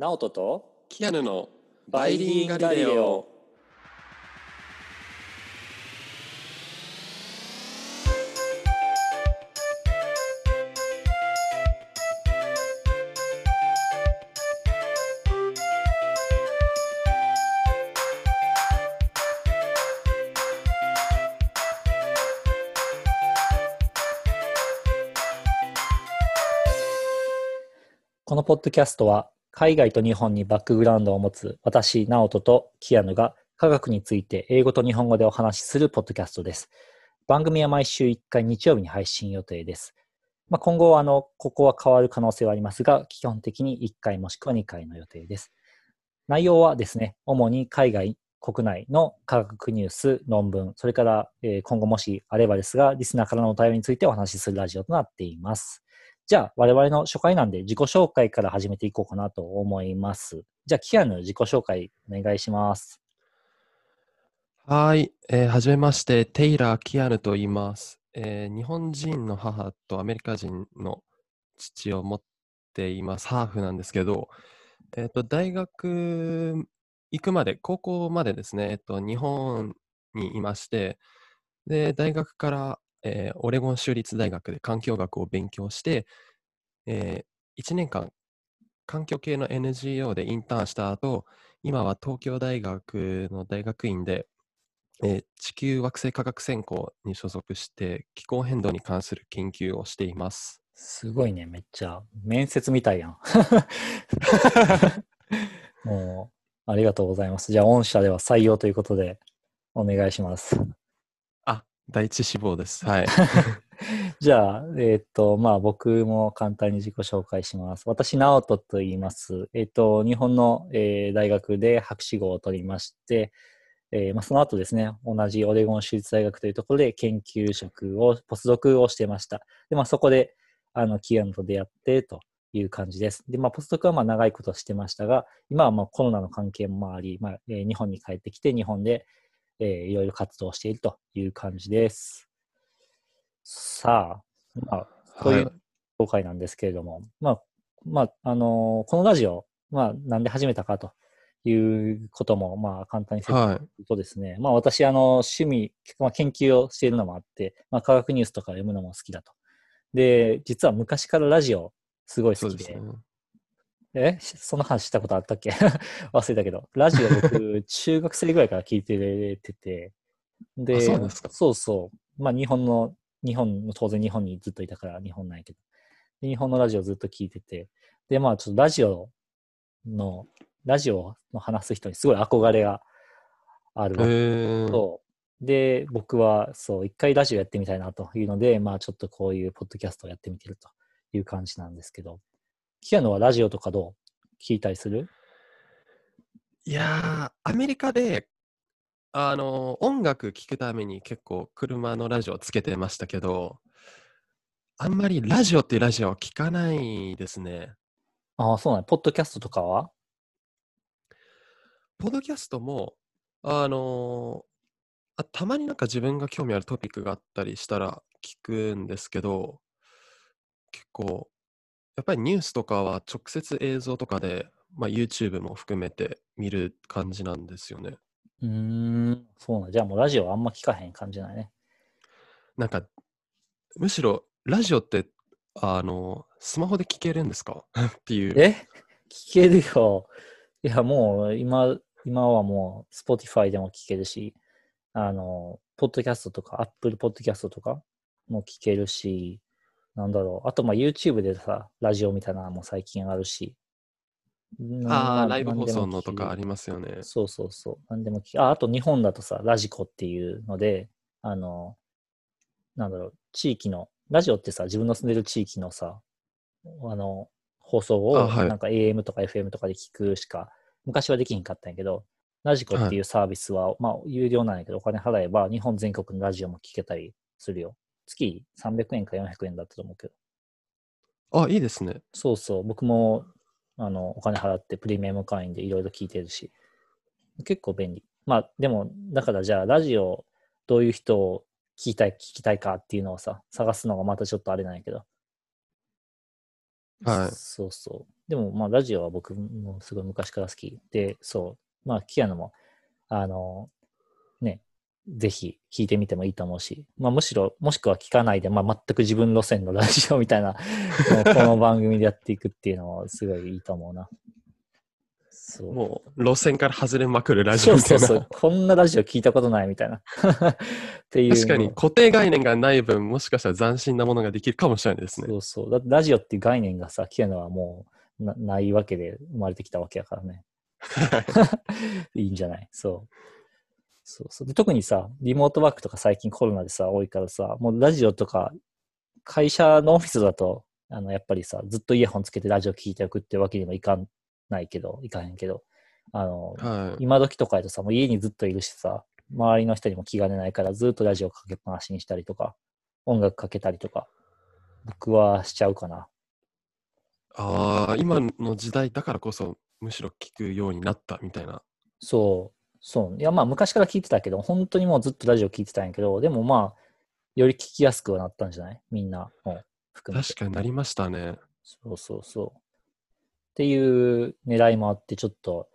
ナオトとキアヌのバイリンガリレオ。このポッドキャストは海外と日本にバックグラウンドを持つ私、ナオトとキアヌが科学について英語と日本語でお話しするポッドキャストです。番組は毎週1回日曜日に配信予定です。まあ、今後はあの、ここは変わる可能性はありますが、基本的に1回もしくは2回の予定です。内容はですね、主に海外、国内の科学ニュース、論文、それから、え今後もしあればですが、リスナーからのお便りについてお話しするラジオとなっています。じゃあ、我々の初回なんで自己紹介から始めていこうかなと思います。じゃあ、キアヌ自己紹介お願いします。はい、えーはじめまして、テイラー・キアヌと言います、えー日本人の母とアメリカ人の父を持っています。ハーフなんですけど、えっと、大学行くまで、高校までですね、えっと、日本にいまして、で、大学から、えーオレゴン州立大学で環境学を勉強して、え1年間、環境系の NGO でインターンした後、今は東京大学の大学院で、えー地球惑星科学専攻に所属して気候変動に関する研究をしています。すごいね、めっちゃ。面接みたいやん。もう、ありがとうございます。じゃあ、御社では採用ということで、お願いします。あ、第一志望です。はい。じゃあ、えっ、と、まあ、僕も簡単に自己紹介します。私、ナオトと言います。えっ、と、日本の、えー大学で博士号を取りまして、えーまあ、その後ですね、同じオレゴン州立大学というところで研究職を、ポスドクをしてました。で、まあ、そこで、あの、キアヌと出会ってという感じです。で、まあ、ポスドクはまあ長いことしてましたが、今はまあコロナの関係もあり、まあ、えー日本に帰ってきて、日本で、えーいろいろ活動しているという感じです。さあ、まあ、こういう紹介なんですけれども、まあ、まあ、あのーこのラジオ、まあ、なんで始めたかということも、まあ、簡単に説明はい。するとですね、まあ、私、あの、趣味、まあ、研究をしているのもあって、まあ、科学ニュースとか読むのも好きだと。で、実は昔からラジオ、すごい好きで、ですね。えしその話したことあったっけ？忘れたけど、ラジオ僕、中学生ぐらいから聞いててて、で、あそうなんですか。そうそう。まあ、日本の、日本の、当然日本にずっといたから日本なんやけど、で日本のラジオずっと聞いてて、で、まあ、ちょっとラジオの、ラジオの話す人にすごい憧れがあるで、僕は、そう、一回ラジオやってみたいなというので、まあ、ちょっとこういうポッドキャストをやってみてるという感じなんですけど、キアノはラジオとかどう聞いたりする？いやー、アメリカで、あの、音楽聴くために結構車のラジオつけてましたけど、あんまりラジオっていうラジオは聞かないですね。ああ、そうなんや。ポッドキャストとかは？ポッドキャストも、あのあ、たまになんか自分が興味あるトピックがあったりしたら聞くんですけど、結構、やっぱりニュースとかは直接映像とかで、まあ、YouTube も含めて見る感じなんですよね。うーん、そうなんじゃあもうラジオはあんま聞かへん感じだね。なんか、むしろラジオって、あの、スマホで聞けるんですか？っていう。え？聞けるよ。いや、もう今、今はもう Spotify でも聞けるし、あの、ポッドキャストとか Apple ポッドキャストとかも聞けるし、なんだろう。あと、まあ YouTube でさ、ラジオみたいなのも最近あるし。ああ、なライブ放送のとかありますよね。そうそうそう。なんでもあ、あと日本だとさ、ラジコっていうので、あの、なんだろう、地域の、ラジオってさ、自分の住んでる地域のさ、あの、放送を、なんか AM とか FM とかで聞くしか、昔はできひんかったんやけど、ラジコっていうサービスは、まあ、有料なんやけど、お金払えば、日本全国のラジオも聞けたりするよ。月300円か400円だったと思うけど。あ、いいですね。そうそう、僕も、あの、お金払ってプレミアム会員でいろいろ聞いてるし、結構便利。まあ、でも、だからじゃあ、ラジオ、どういう人を聞きたい、聞きたいかっていうのをさ、探すのがまたちょっとあれなんやけど。はいそうそう。でも、まあ、ラジオは僕もすごい昔から好きで、そう。まあ、キアノも、あの、ね、ぜひ聞いてみてもいいと思うし、まあ、むしろ、もしくは聞かないで、まあ、全く自分路線のラジオみたいな、この番組でやっていくっていうのは、すごいいいと思うな。そう。もう、路線から外れまくるラジそうオみたいうな。そそう。こんなラジオ聞いたことないみたいな。っていうの。確かに固定概念がない分、もしかしたら斬新なものができるかもしれないですね。そうそう。だってラジオっていう概念がさ、キアノはもうなないわけで生まれてきたわけやからね。いいんじゃない？そう。そうそうで。特にさ、リモートワークとか最近コロナでさ、多いからさ、もうラジオとか、会社のオフィスだと、あの、やっぱりさ、ずっとイヤホンつけてラジオ聞いておくってわけにもいかないけど、いかへんけど、あの、はい。今時とかやとさ、もう家にずっといるしさ、周りの人にも気兼ねないから、ずっとラジオかけっぱなしにしたりとか、音楽かけたりとか、僕はしちゃうかな。ああ、今の時代だからこそ、むしろ聞くようになったみたいな。そう、そう。いや、まあ、昔から聞いてたけど、本当にもうずっとラジオ聞いてたんやけど、でもまあ、より聞きやすくはなったんじゃない？みんなも含めて。確かになりましたね。そうそうそう。っていう狙いもあって、ちょっと、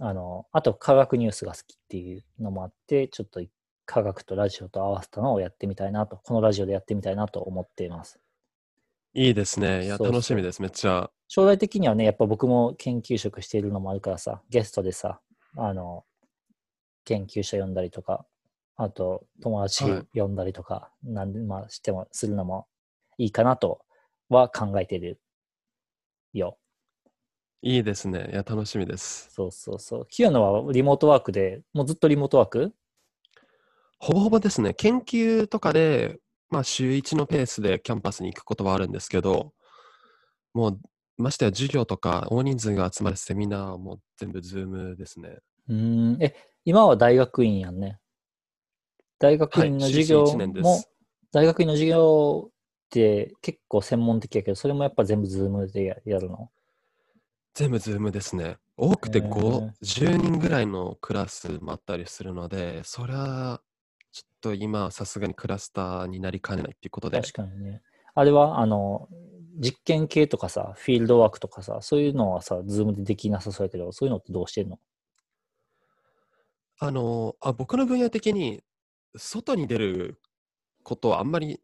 あの、あと科学ニュースが好きっていうのもあって、ちょっと科学とラジオと合わせたのをやってみたいなと、このラジオでやってみたいなと思っています。いいですね。いや、そうそう楽しみです。めっちゃ。将来的にはね、やっぱ僕も研究職しているのもあるからさ、ゲストでさ、あの、研究者呼んだりとか、あと友達はい呼んだりとか、なんで、まあ、しても、するのもいいかなとは考えてるよ。いいですね。いや、楽しみです。そうそうそう。キアノはリモートワークで、もうずっとリモートワーク？ほぼほぼですね、研究とかで、まあ、週1のペースでキャンパスに行くことはあるんですけど、もう、ましてや授業とか大人数が集まるセミナーはもう全部ズームですね。うーん。え、今は大学院やんね。大学院のはい授業修士一年ですも、大学院の授業って結構専門的やけど、それもやっぱ全部ズームでややるの？全部ズームですね。多くてへー5、10人ぐらいのクラスもあったりするので、それはちょっと今はさすがにクラスターになりかねないっていうことで、確かにね。あれは、あの、実験系とかさ、フィールドワークとかさ、そういうのはさ、ズームでできなさそうやけど、そういうのってどうしてんの？あのあ僕の分野的に外に出ることはあんまり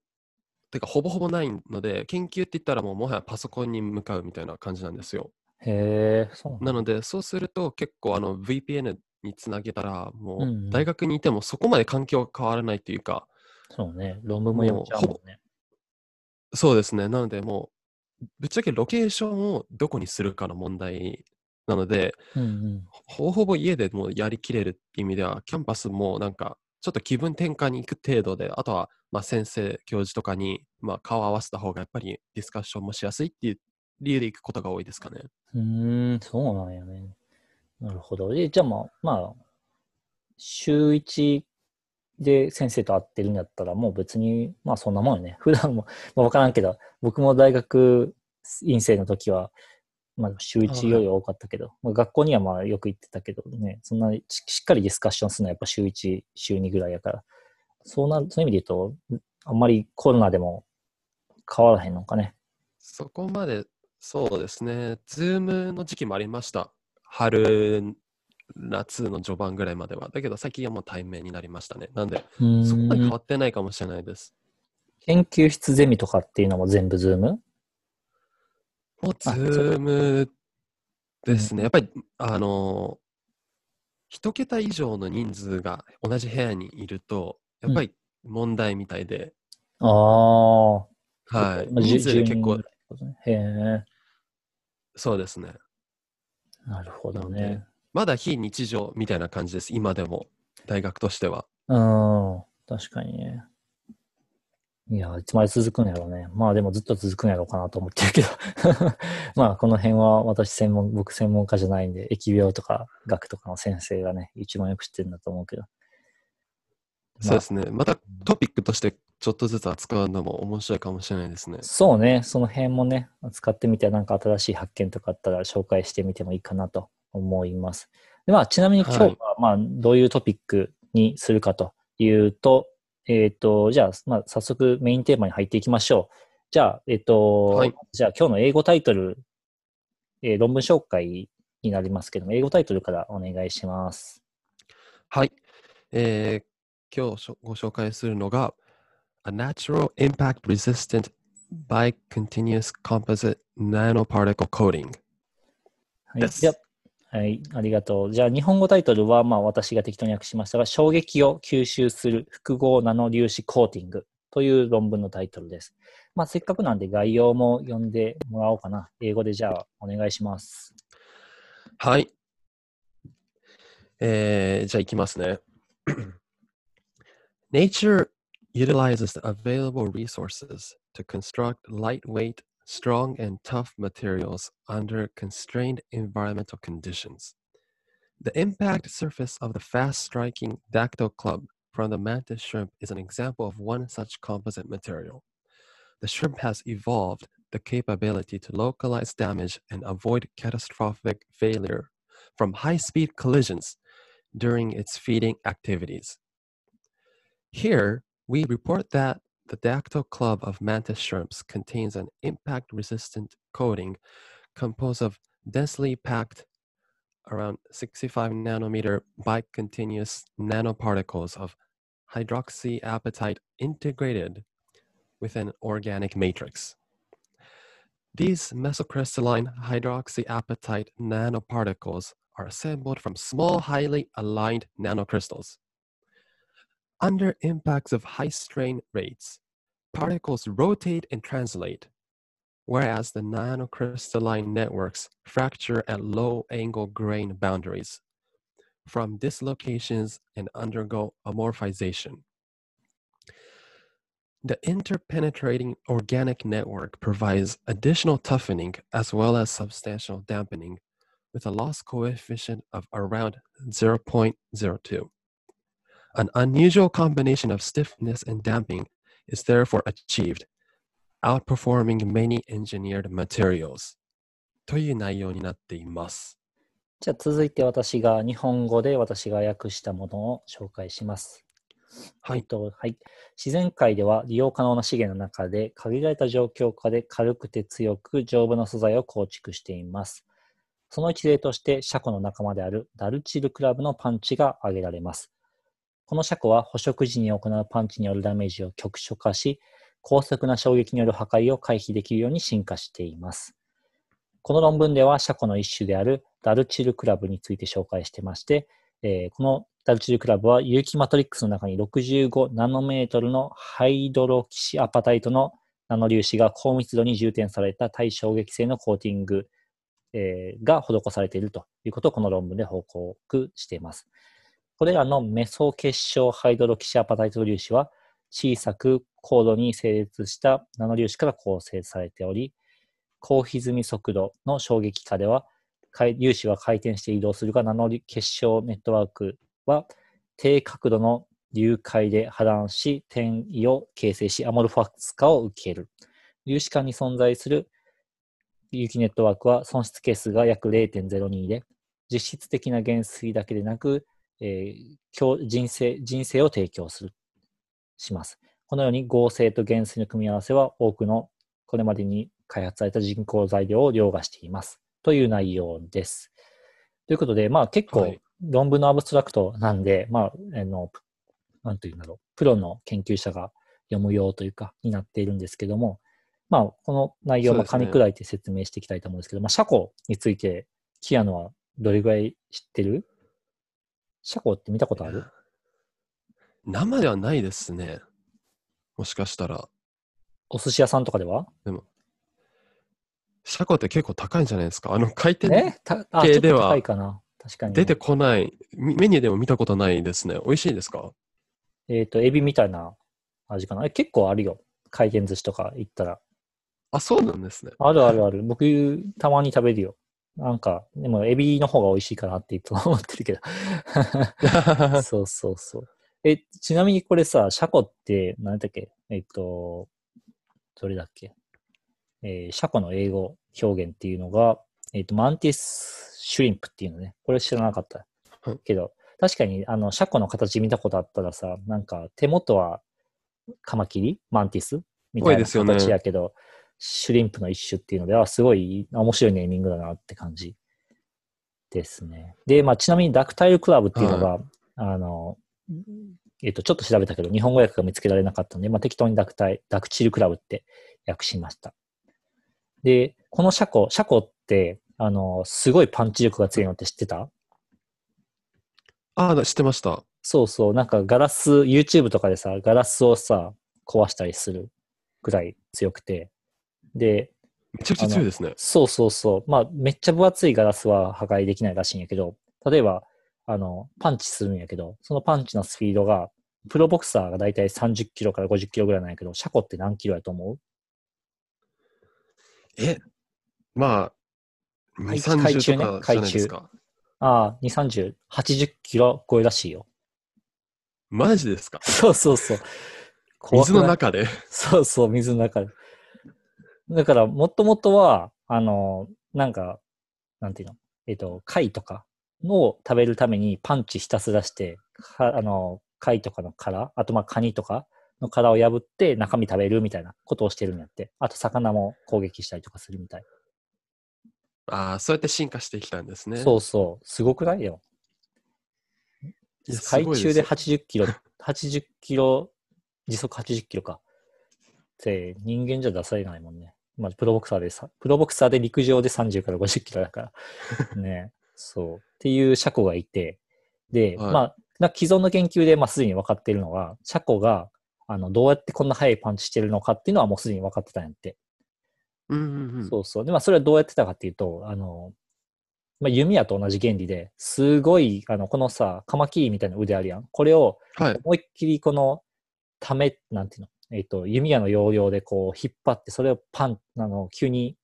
てかほぼほぼないので研究って言ったらもうもはやパソコンに向かうみたいな感じなんですよへえ、そうなのでそうすると結構あの VPN につなげたらもう大学にいてもそこまで環境が変わらないというか、そうね。論文も読めちゃうもんね。そうですねなのでもうぶっちゃけロケーションをどこにするかの問題なのでうんうん。ほぼほぼ家でもうやりきれるっていう意味では、キャンパスもなんか、ちょっと気分転換に行く程度で、あとは、まあ先生、教授とかに、まあ顔を合わせた方がやっぱりディスカッションもしやすいっていう理由で行くことが多いですかね。うーん、そうなんやね。なるほど。え、じゃあまあ、まあ、週一で先生と会ってるんだったら、もう別に、まあそんなもんよね。普段も、まあわからんけど、僕も大学院生の時は、まあ週一より多かったけど、まあ、学校にはまあよく行ってたけどね、そんなにししっかりディスカッションするのはやっぱ週一、週二ぐらいやから、そうな、そういう意味で言うと、あんまりコロナでも変わらへんのかね。そこまで、そうですね、ズームの時期もありました。春、夏の序盤ぐらいまでは。だけど最近はもう対面になりましたね。なんで、そこまで変わってないかもしれないです。研究室ゼミとかっていうのも全部ズーム？もうズームですね。やっぱり、あの、一桁以上の人数が同じ部屋にいると、やっぱり問題みたいで、ああ。はい。まあ人数で10結構人、へえ、そうですね。なるほどね。まだ非日常みたいな感じです。今でも、大学としては。うん、確かにね。いや、いつまで続くんやろうね。まあでもずっと続くんやろうかなと思ってるけど。まあこの辺は私専門、僕専門家じゃないんで、疫病とか学とかの先生がね、一番よく知ってるんだと思うけど。そうですね。またトピックとしてちょっとずつ扱うのも面白いかもしれないですね。そうね、その辺もね、使ってみて、なんか新しい発見とかあったら紹介してみてもいいかなと思います。でまあ、ちなみに今日は、まあ、どういうトピックにするかというと、えっ、と、じゃあ、まあ、早速メインテーマに入っていきましょう。じゃあ、えっと、はいじゃあ今日の英語タイトル、えー論文紹介になりますけども、英語タイトルからお願いします。はい。えー今日ご紹介するのが、A Natural Impact Resistant Bicontinuous Composite Nanoparticle Coating。はい。ですじゃあはい、ありがとう。じゃあ、日本語タイトルは、まあ、私が適当に訳しましたが、衝撃を吸収する複合ナノ粒子コーティングという論文のタイトルです。まあ、せっかくなんで概要も読んでもらおうかな。英語でじゃあ、お願いします。はい。えーじゃあ行きますね。Nature utilizes the available resources to construct lightweight, strong, and tough materials under constrained environmental conditions. The impact surface of the fast striking dactyl club from the mantis shrimp is an example of one such composite material. The shrimp has evolved the capability to localize damage and avoid catastrophic failure from high speed collisions during its feeding activities. Here, we report that the dactyl club of mantis shrimps contains an impact resistant coating composed of densely packed around 65 nanometer bicontinuous nanoparticles of hydroxyapatite integrated with an organic matrix. These mesocrystalline hydroxyapatite nanoparticles are assembled from small, highly aligned nanocrystals. Under impacts of high strain rates, particles rotate and translate, whereas the nanocrystalline networks fracture at low angle grain boundaries from dislocations and undergo amorphization. The interpenetrating organic network provides additional toughening as well as substantial dampening with a loss coefficient of around 0.02. An unusual combination of stiffness and damping is therefore achieved, outperforming many engineered materials. という内容になっています。じゃあ、続いて私が日本語で私が訳したものを紹介します。はい。えっとはい、自然界では利用可能な資源の中で限られた状況下で軽くて強く丈夫な素材を構築しています。その一例としてシャコの仲間であるダルチルクラブのパンチが挙げられます。このシャコは捕食時に行うパンチによるダメージを局所化し、高速な衝撃による破壊を回避できるように進化しています。この論文ではシャコの一種であるダルチルクラブについて紹介してまして、えーこのダルチルクラブは有機マトリックスの中に65ナノメートルのハイドロキシアパタイトのナノ粒子が高密度に充填された対衝撃性のコーティング、えーが施されているということをこの論文で報告しています。これらのメソ結晶ハイドロキシアパタイト粒子は小さく高度に整列したナノ粒子から構成されており、高歪み速度の衝撃下では粒子は回転して移動するが、ナノ結晶ネットワークは低角度の流解で破断し、転移を形成し、アモルファス化を受ける。粒子間に存在する有機ネットワークは損失係数が約0.02で、実質的な減衰だけでなく、えー強人生人生を提供するします。このように合成と減衰の組み合わせは多くのこれまでに開発された人工材料を凌駕しています。という内容です。ということで、まあ結構はい論文のアブストラクトなんで、まあ、あの、なんていうんだろう、プロの研究者が読むようというか、になっているんですけども、まあ、この内容をそうですね噛み砕いて説明していきたいと思うんですけど、まあ、車庫について、キアノはどれぐらい知ってる？車庫って見たことある？生ではないですね。もしかしたら。お寿司屋さんとかでは？車庫って結構高いんじゃないですか？あの回転系では高いかな。確かに。出てこない、みメニューでも見たことないですね。美味しいですか？えっ、と、エビみたいな味かな？え結構あるよ。回転寿司とか行ったら。あ、そうなんですね。あるあるある。僕、たまに食べるよ。なんか、でも、エビの方が美味しいかなっていつも思ってるけど。そうそうそう。え、ちなみにこれさ、シャコって、何だっけ？えっと、どれだっけ？えーシャコの英語表現っていうのが、えっと、マンティスシュリンプっていうのね。これ知らなかったはい。けど、確かに、あの、シャコの形見たことあったらさ、なんか、手元はカマキリ？マンティスみたいな形やけど、シュリンプの一種っていうのでは、すごい面白いネーミングだなって感じですね。で、まあ、ちなみにダクタイルクラブっていうのが、あの、えっと、ちょっと調べたけど、日本語訳が見つけられなかったので、まあ、適当にダクタイ、ダクチルクラブって訳しました。で、この車庫、車庫って、あの、すごいパンチ力が強いのって知ってた？ああ、知ってました。そうそう、なんかガラス、YouTube とかでさ、ガラスをさ、壊したりするぐらい強くて。で、めちゃくちゃ強いですね。そうそうそう。まあ、めっちゃ分厚いガラスは破壊できないらしいんやけど、例えば、あの、パンチするんやけど、そのパンチのスピードが、プロボクサーがだいたい30キロから50キロぐらいなんやけど、車庫って何キロやと思う？えまあ、2、海30海中ねとかじゃないですか。ああ、2、30、80キロ超えらしいよ。マジですか？そうそうそう。水の中で？そうそう、水の中で。だから、もともとは、あの、なんか、なんていうの、えっ、と、貝とかを食べるためにパンチひたすらして、かあの、貝とかの殻、あとまあカニとかの殻を破って中身食べるみたいなことをしてるんやって。あと魚も攻撃したりとかするみたい。ああ、そうやって進化してきたんですね。そうそう、すごくないよ。海中で80キロ、80キロ、時速80キロか。って人間じゃ出されないもんね。まあ、プロボクサーでさ、プロボクサーで陸上で30から50キロだから。ね。そう。っていう車庫がいて、で、はいまあ、な既存の研究で、まあ、すでに分かっているのは、車庫が、あの、どうやってこんな速いパンチしてるのかっていうのはもうすでに分かってたんやって。うんうんうん。そうそう。で、まあ、それはどうやってたかっていうと、あの、まあ、弓矢と同じ原理で、すごい、あの、このさ、カマキリみたいな腕あるやん。これを、はい。思いっきりこの、ため、なんていうの、えっ、と、弓矢の要領でこう、引っ張って、それをパン、あの、急に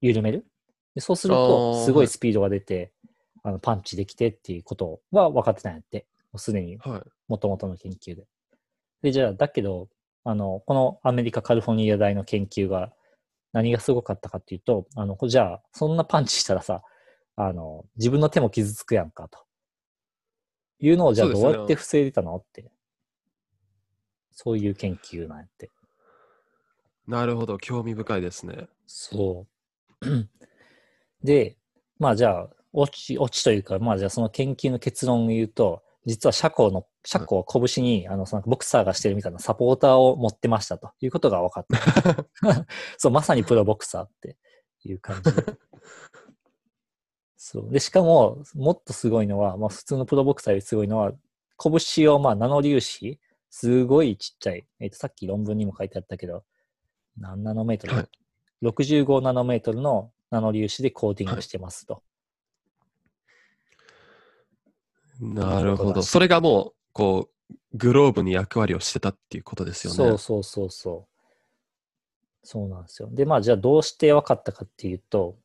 緩める。でそうするあと、ーすごいスピードが出て、あの、パンチできてっていうことは分かってたんやって。もうすでに、はい。もともとの研究で。で、じゃあ、だけど、あの、このアメリカカリフォルニア大の研究が、何がすごかったかっていうと、あの、じゃあ、そんなパンチしたらさ、あの、自分の手も傷つくやんか、と。いうのを、じゃあどうやって防いでたのって。そういう研究なんやって。なるほど。興味深いですね。そう。で、まあじゃあ、落ち、落ちというか、まあじゃあその研究の結論を言うと、実は車庫の、車庫を拳に、あの、そのボクサーがしてるみたいなサポーターを持ってましたということが分かった。そう、まさにプロボクサーっていう感じで。そう。で、しかも、もっとすごいのは、まあ普通のプロボクサーよりすごいのは、拳をまあナノ粒子、すごいちっちゃい、えっ、と、さっき論文にも書いてあったけど、何ナノメートル、はい65ナノメートルのナノ粒子でコーティングしてますと。なるほど。それがもう、こう、グローブに役割をしてたっていうことですよね。そうそうそうそう。そうなんですよ。で、まあ、じゃあどうして分かったかっていうと、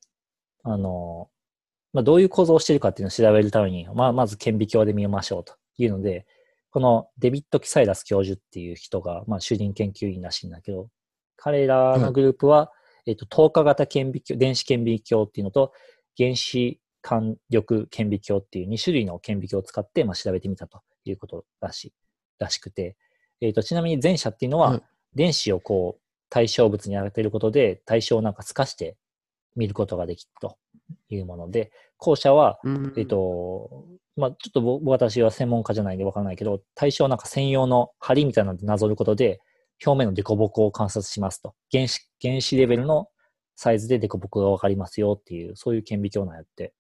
あの、まあ、どういう構造をしているかっていうのを調べるために、まあ、まず顕微鏡で見ましょうというので、このデビッド・キサイラス教授っていう人が、まあ、主任研究員らしいんだけど、彼らのグループは、えっと、透過型顕微鏡、電子顕微鏡っていうのと、原子間力顕微鏡っていう2種類の顕微鏡を使って、まあ、調べてみたということらしい、らしくて、えっと、ちなみに前者っていうのは、はい。電子をこう、対象物に当てることで、対象をなんか透かして見ることができるというもので、後者は、うんえっ、と、まあ、ちょっと僕私は専門家じゃないんでわからないけど、対象をなんか専用の針みたいなのでなぞることで、表面の凸凹を観察しますと。原子、原子レベルのサイズで凸凹がわかりますよっていう、そういう顕微鏡なんやって。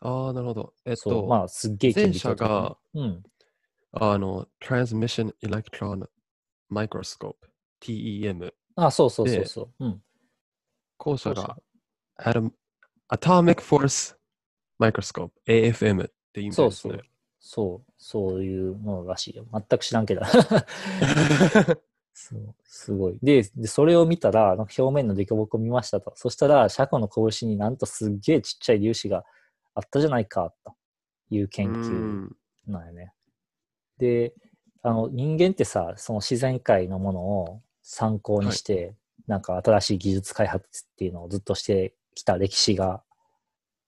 ああ、なるほど。えっと、まあ、すっげえ顕微鏡がうん。あの、Transmission Electron Microscope、TEM。あ、そうそうそうでそう。うん。後者後者が Atom Atomic Force Microscope、AFM って意味そうそうですね。。そう、そういうのらしいよ。全く知らんけど。そう、すごい。で、でそれを見たら、表面の凸凹を見ましたと。そしたら、車庫の拳になんとすっげえちっちゃい粒子があったじゃないか、という研う究んなんよね。で、あの、人間ってさ、その自然界のものを参考にして、なんか新しい技術開発っていうのをずっとしてきた歴史が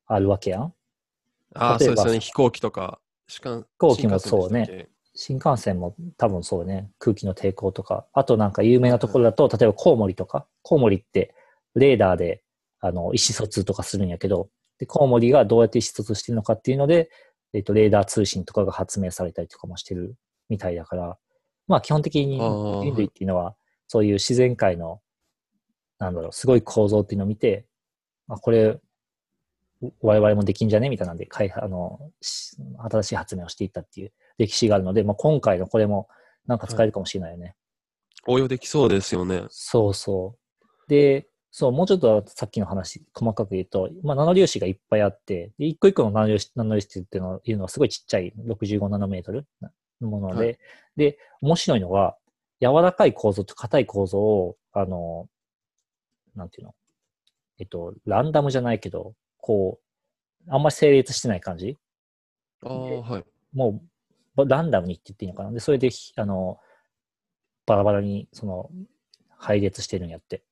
あるわけやん。ああ、そうですよね。飛行機とか、飛行機もそうね。新幹線も多分そうね、空気の抵抗とか、あとなんか有名なところだと、例えばコウモリとか、コウモリってレーダーであの意思疎通とかするんやけど、でコウモリがどうやって意思疎通してるのかっていうので、えっ、と、レーダー通信とかが発明されたりとかもしてるみたいだから、まあ基本的に人類っていうのは、そういう自然界の、なんだろう、すごい構造っていうのを見て、あ、これ、我々もできんじゃね？みたいなんで、開発、あの、し新しい発明をしていったっていう歴史があるので、まあ今回のこれもなんか使えるかもしれないよね。応用できそうですよね。そうそう。で、そう、もうちょっとさっきの話、細かく言うと、まあ、ナノ粒子がいっぱいあって、で一個一個のナノ粒子ナノ粒子っていうのはいうのはすごいちっちゃい65ナノメートルのもので、はいで、面白いのは、柔らかい構造と硬い構造を、あの、なんていうの？えっと、ランダムじゃないけど、こう、あんまり整列してない感じ？ああ、はい。もう、ランダムにって言っていいのかな？で、それで、ひあの、バラバラに、その、配列してるんやって。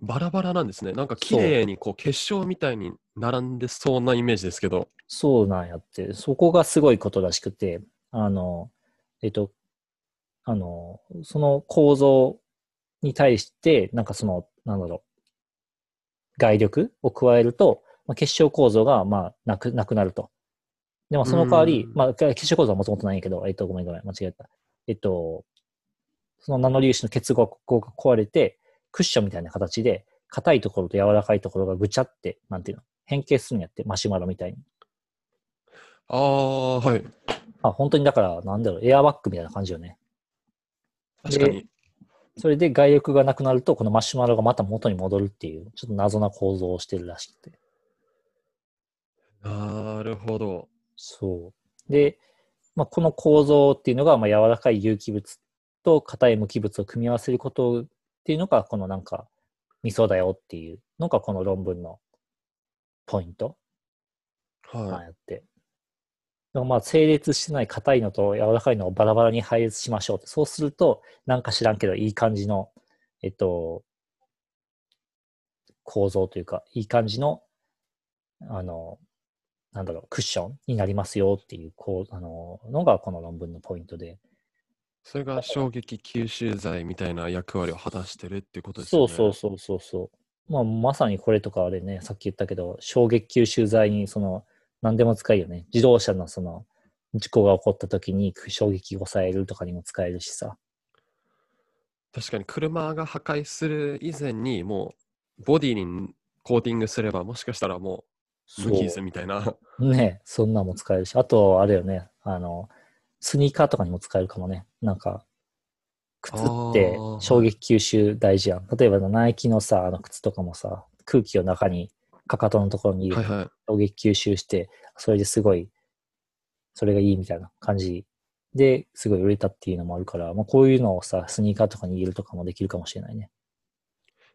バラバラなんですね。なんか綺麗にこう結晶みたいに並んでそうなイメージですけど。そうなんやって、そこがすごいことらしくて、あの、えっと、あの、その構造に対して、なんかその、なんだろう、外力を加えると、まあ、結晶構造が、まあ、なく、なくなると。でもその代わりう、んまあ、結晶構造はもともとないんやけど、えっと、ごめんごめん、間違えた。えっと、そのナノ粒子の結合が壊れて、クッションみたいな形で、硬いところと柔らかいところがぐちゃって、なんていうの、変形するんやって、マシュマロみたいに。ああ、はい。あ、本当にだから、なんだろう、エアバッグみたいな感じよね。確かに。それで外力がなくなると、このマシュマロがまた元に戻るっていう、ちょっと謎な構造をしてるらしくて。なるほど。そう。で、まあ、この構造っていうのが、まあ、柔らかい有機物と硬い無機物を組み合わせることっていうのが、このなんか、味噌だよっていうのが、この論文のポイントはやって。でもまあ、整列してない硬いのと柔らかいのをバラバラに配列しましょうって。そうすると、なんか知らんけど、いい感じの、えっと、構造というか、いい感じの、あの、なんだろう、クッションになりますよっていう、こう、あの、のがこの論文のポイントで。い。それが衝撃吸収剤みたいな役割を果たしてるっていうことですそう。そうそうそうそう。まあ、まさにこれとかあれね、さっき言ったけど、衝撃吸収剤に、その、何でも使えるよね。自動車のその、事故が起こった時に衝撃を抑えるとかにも使えるしさ。確かに車が破壊する以前にもうボディにコーティングすればもしかしたらもう無傷みたいな。ねそんなんも使えるし。あと、あれよね、あの、スニーカーとかにも使えるかもね。なんか、靴って衝撃吸収大事やん。例えばナイキのさ、あの靴とかもさ、空気を中に、かかとのところに入れてはいはい。衝撃吸収して、それですごい、それがいいみたいな感じですごい売れたっていうのもあるから、まあ、こういうのをさ、スニーカーとかに入れるとかもできるかもしれないね。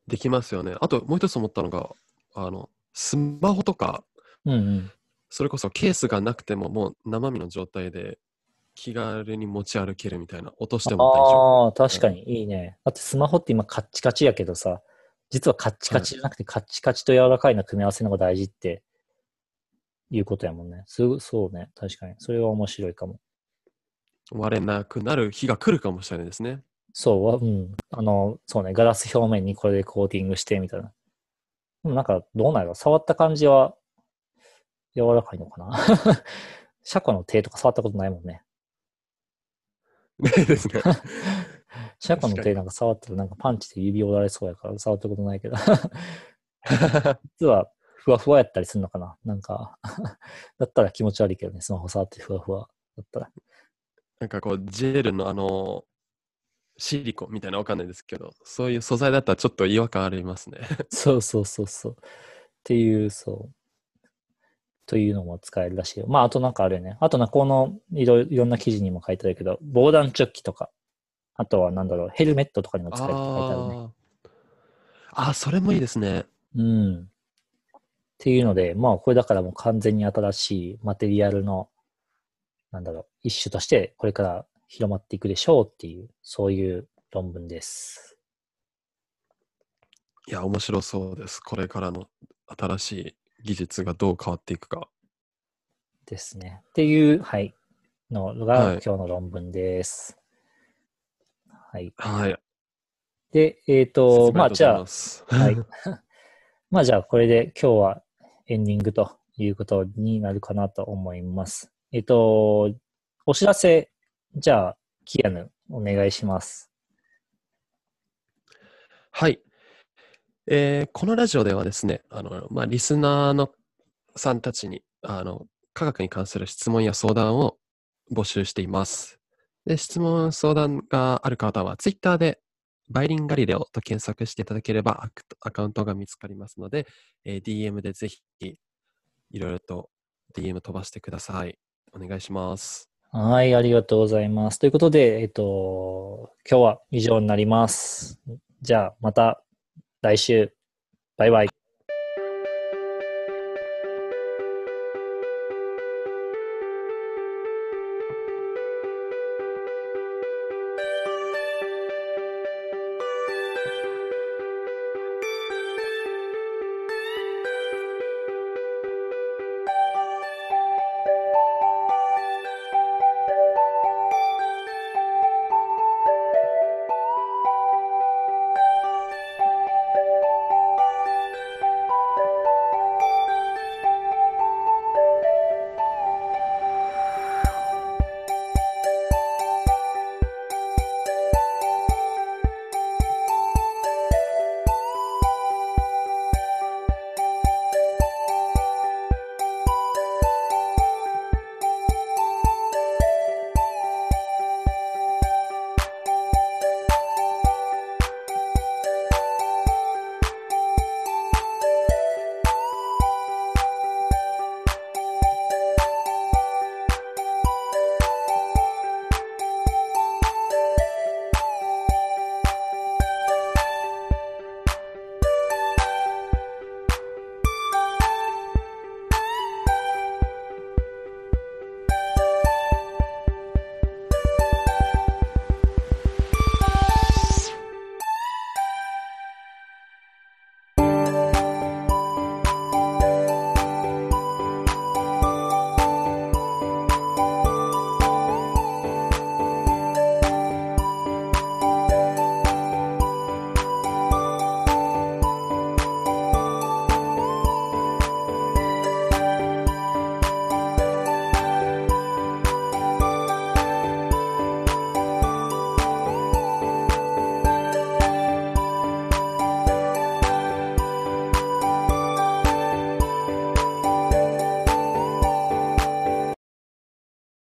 できますよね。あともう一つ思ったのが、あの、スマホとか、うんうん。それこそケースがなくてももう生身の状態で気軽に持ち歩けるみたいな、落としても大丈夫。ああ、確かにいいね。だってスマホって今カッチカチやけどさ、実はカッチカチじゃなくてカッチカチと柔らかいの組み合わせの方が大事っていうことやもんね。すそうね。確かに。それは面白いかも。割れなくなる日が来るかもしれないですね。そうわ、うん。あの、そうね。ガラス表面にこれでコーティングしてみたいな。でもなんか、どうなんやろ触った感じは柔らかいのかな シャコの手とか触ったことないもんね。ねですね。シャコの手なんか触ったらなんかパンチで指折られそうやから触ったことないけど。実はふわふわやったりするのかな？なんか、だったら気持ち悪いけどね、スマホ触ってふわふわだったら。なんかこう、ジェルのあの、シリコンみたいなわかんないですけど、そういう素材だったらちょっと違和感ありますね。そうそうそうそう。っていう、そう。というのも使えるらしいよ。まあ、あとなんかあるよね。あとな、このいろいろんな記事にも書いてあるけど、防弾チョッキとか、あとはなんだろう、ヘルメットとかにも使えるって書いてあるね。あーあー、それもいいですね。うん。っていうので、まあ、これだからもう完全に新しいマテリアルの、なんだろう、一種としてこれから広まっていくでしょうっていう、そういう論文です。いや、面白そうです。これからの新しい技術がどう変わっていくか。ですね。っていう、はい、のがはい今日の論文です。はい。はい。で、えっ、と、まあじゃあ、あ はい。まあじゃあ、これで今日はエンディングということになるかなと思います。えっ、と、お知らせ、じゃあ、キアヌ、お願いします。はい。えーこのラジオではですね、あの、まあ、リスナーのさんたちに、あの、科学に関する質問や相談を募集しています。で、質問、相談がある方は、ツイッターで、バイリンガリレオと検索していただければアカウントが見つかりますので、えー DM でぜひ、いろいろと DM 飛ばしてください。お願いします。はい、ありがとうございます。ということで、えっ、と、今日は以上になります。じゃあ、また来週。バイバイ。